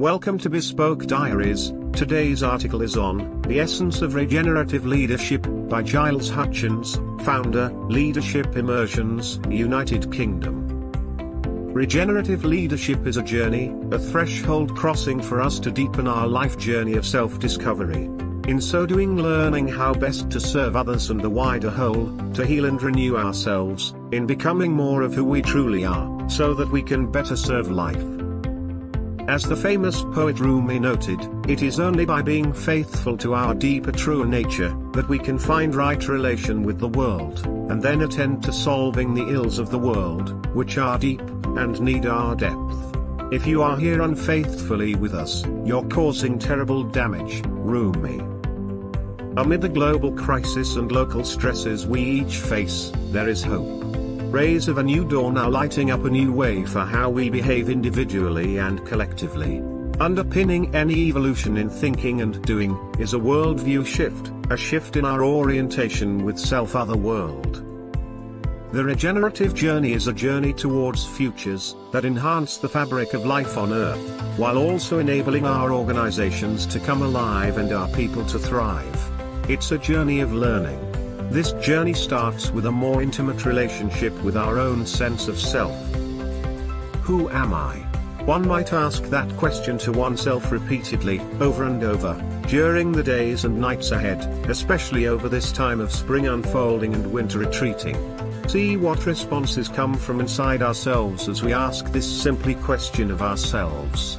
Welcome to Bespoke Diaries. Today's article is on The Essence of Regenerative Leadership by Giles Hutchins, founder, Leadership Immersions, United Kingdom. Regenerative leadership is a journey, a threshold crossing for us to deepen our life journey of self discovery. In so doing, learning how best to serve others and the wider whole, to heal and renew ourselves, in becoming more of who we truly are, so that we can better serve life. As the famous poet Rumi noted, it is only by being faithful to our deeper truer nature, that we can find right relation with the world, and then attend to solving the ills of the world, which are deep, and need our depth. If you are here unfaithfully with us, you're causing terrible damage, Rumi. Amid the global crisis and local stresses we each face, there is hope. Rays of a new dawn are lighting up a new way for how we behave individually and collectively. Underpinning any evolution in thinking and doing, is a worldview shift, a shift in our orientation with self-other world. The regenerative journey is a journey towards futures that enhance the fabric of life on Earth, while also enabling our organizations to come alive and our people to thrive. It's a journey of learning. This journey starts with a more intimate relationship with our own sense of self. Who am I? One might ask that question to oneself repeatedly, over and over, during the days and nights ahead, especially over this time of spring unfolding and winter retreating. See what responses come from inside ourselves as we ask this simply question of ourselves.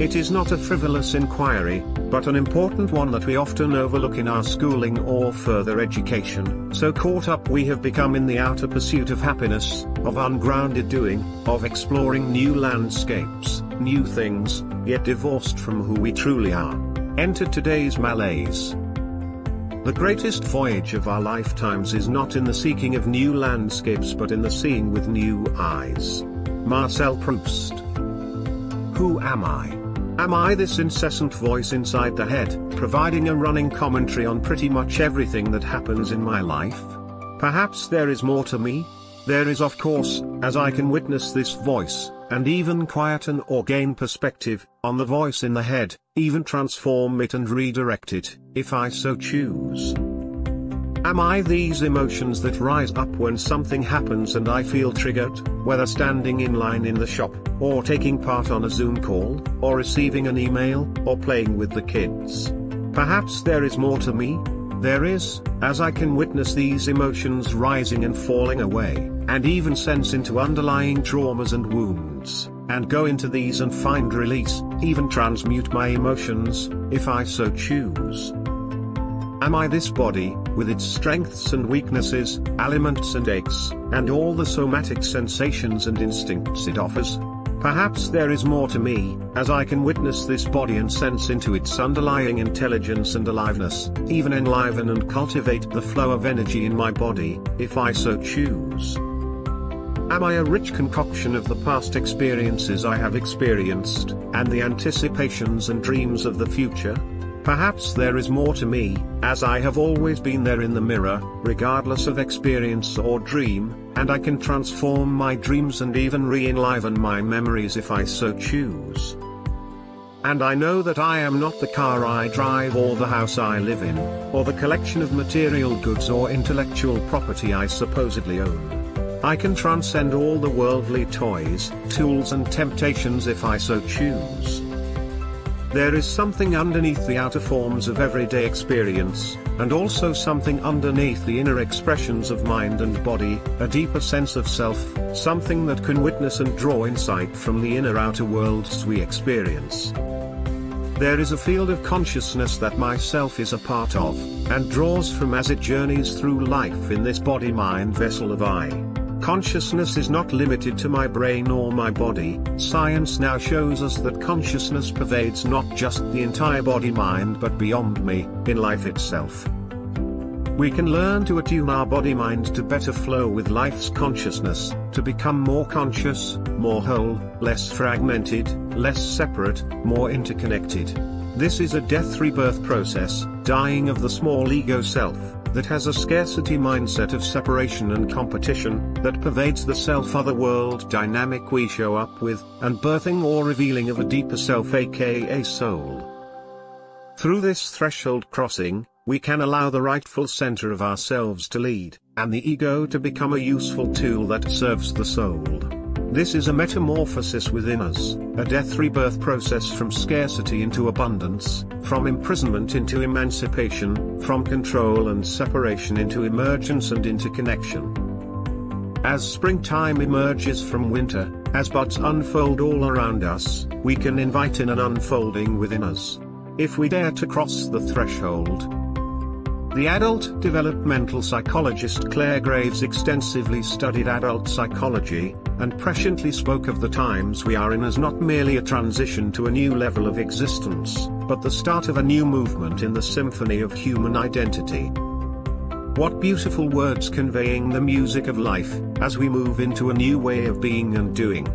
It is not a frivolous inquiry, but an important one that we often overlook in our schooling or further education. So caught up we have become in the outer pursuit of happiness, of ungrounded doing, of exploring new landscapes, new things, yet divorced from who we truly are. Enter today's malaise. The greatest voyage of our lifetimes is not in the seeking of new landscapes but in the seeing with new eyes. Marcel Proust. Who am I? Am I this incessant voice inside the head, providing a running commentary on pretty much everything that happens in my life? Perhaps there is more to me? There is of course, as I can witness this voice, and even quieten or gain perspective, on the voice in the head, even transform it and redirect it, if I so choose. Am I these emotions that rise up when something happens and I feel triggered, whether standing in line in the shop, or taking part on a Zoom call, or receiving an email, or playing with the kids? Perhaps there is more to me? There is, as I can witness these emotions rising and falling away, and even sense into underlying traumas and wounds, and go into these and find release, even transmute my emotions, if I so choose. Am I this body, with its strengths and weaknesses, aliments and aches, and all the somatic sensations and instincts it offers? Perhaps there is more to me, as I can witness this body and sense into its underlying intelligence and aliveness, even enliven and cultivate the flow of energy in my body, if I so choose. Am I a rich concoction of the past experiences I have experienced, and the anticipations and dreams of the future? Perhaps there is more to me, as I have always been there in the mirror, regardless of experience or dream, and I can transform my dreams and even re-enliven my memories if I so choose. And I know that I am not the car I drive or the house I live in, or the collection of material goods or intellectual property I supposedly own. I can transcend all the worldly toys, tools and temptations if I so choose. There is something underneath the outer forms of everyday experience, and also something underneath the inner expressions of mind and body, a deeper sense of self, something that can witness and draw insight from the inner outer worlds we experience. There is a field of consciousness that myself is a part of, and draws from as it journeys through life in this body-mind vessel of I. Consciousness is not limited to my brain or my body, science now shows us that consciousness pervades not just the entire body-mind but beyond me, in life itself. We can learn to attune our body-mind to better flow with life's consciousness, to become more conscious, more whole, less fragmented, less separate, more interconnected. This is a death-rebirth process, dying of the small ego self, that has a scarcity mindset of separation and competition, that pervades the self-other-world dynamic we show up with, and birthing or revealing of a deeper self aka soul. Through this threshold crossing, we can allow the rightful center of ourselves to lead, and the ego to become a useful tool that serves the soul. This is a metamorphosis within us, a death rebirth process from scarcity into abundance, from imprisonment into emancipation, from control and separation into emergence and interconnection. As springtime emerges from winter, as buds unfold all around us, we can invite in an unfolding within us. If we dare to cross the threshold, the adult developmental psychologist Clare Graves extensively studied adult psychology, and presciently spoke of the times we are in as not merely a transition to a new level of existence, but the start of a new movement in the symphony of human identity. What beautiful words conveying the music of life, as we move into a new way of being and doing.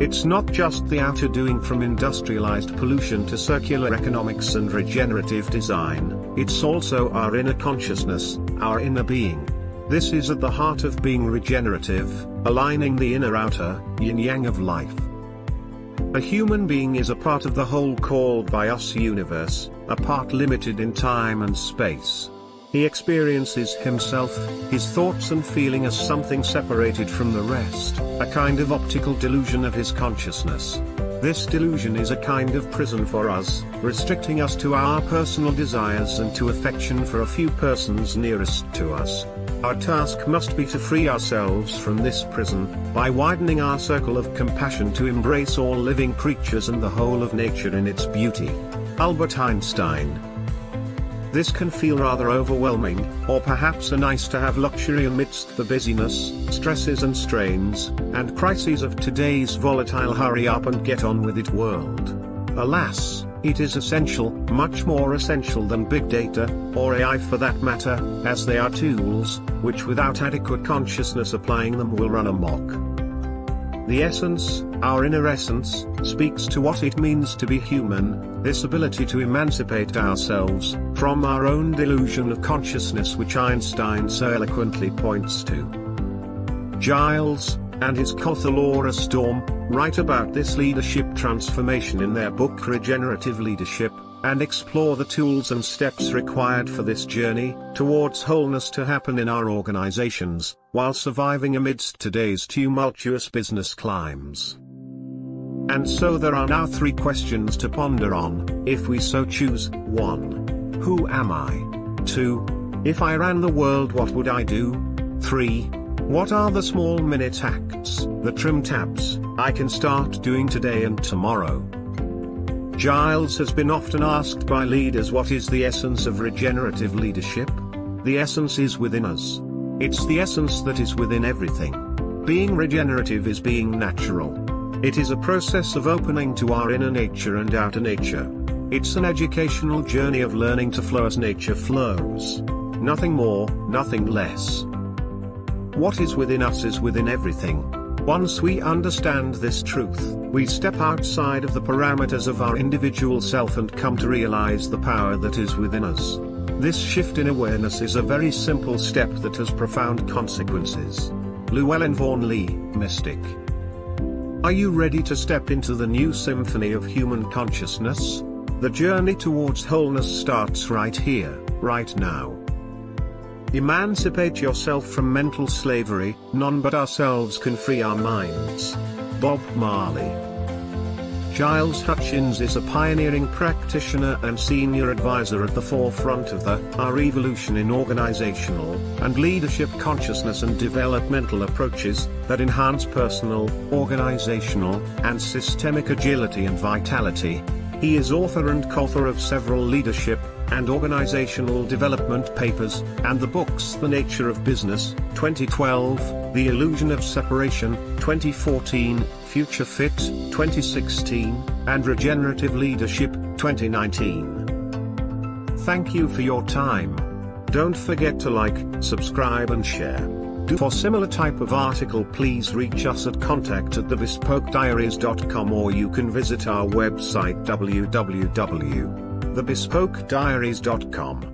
It's not just the outer doing from industrialized pollution to circular economics and regenerative design, it's also our inner consciousness, our inner being. This is at the heart of being regenerative, aligning the inner outer, yin-yang of life. A human being is a part of the whole called by us universe, a part limited in time and space. He experiences himself, his thoughts and feeling as something separated from the rest, a kind of optical delusion of his consciousness. This delusion is a kind of prison for us, restricting us to our personal desires and to affection for a few persons nearest to us. Our task must be to free ourselves from this prison, by widening our circle of compassion to embrace all living creatures and the whole of nature in its beauty. Albert Einstein this can feel rather overwhelming, or perhaps a nice to have luxury amidst the busyness, stresses and strains, and crises of today's volatile hurry up and get on with it world. Alas, it is essential, much more essential than big data, or AI for that matter, as they are tools, which without adequate consciousness applying them will run amok. The essence, our inner essence, speaks to what it means to be human, this ability to emancipate ourselves, from our own delusion of consciousness which Einstein so eloquently points to. Giles, and his co-author Storm, write about this leadership transformation in their book Regenerative Leadership, and explore the tools and steps required for this journey towards wholeness to happen in our organizations, while surviving amidst today's tumultuous business climes. And so there are now three questions to ponder on, if we so choose. 1. Who am I? 2. If I ran the world what would I do? 3. What are the small minute acts, the trim tabs, I can start doing today and tomorrow? Giles has been often asked by leaders what is the essence of regenerative leadership? The essence is within us. It's the essence that is within everything. Being regenerative is being natural. It is a process of opening to our inner nature and outer nature. It's an educational journey of learning to flow as nature flows. Nothing more, nothing less. What is within us is within everything. Once we understand this truth, we step outside of the parameters of our individual self and come to realize the power that is within us. This shift in awareness is a very simple step that has profound consequences. Llewellyn Vaughan Lee, Mystic. Are you ready to step into the new symphony of human consciousness? The journey towards wholeness starts right here, right now. Emancipate yourself from mental slavery, none but ourselves can free our minds. Bob Marley. Giles Hutchins is a pioneering practitioner and senior advisor at the forefront of the Our Evolution in organizational and leadership consciousness and developmental approaches that enhance personal, organizational, and systemic agility and vitality. He is author and co-author of several leadership and organizational development papers, and the books The Nature of Business, 2012, The Illusion of Separation, 2014, Future Fit, 2016, and Regenerative Leadership, 2019. Thank you for your time. Don't forget to like, subscribe and share. Do for similar type of article please reach us at contact at thebespokediaries.com or you can visit our website www thebespokediaries.com.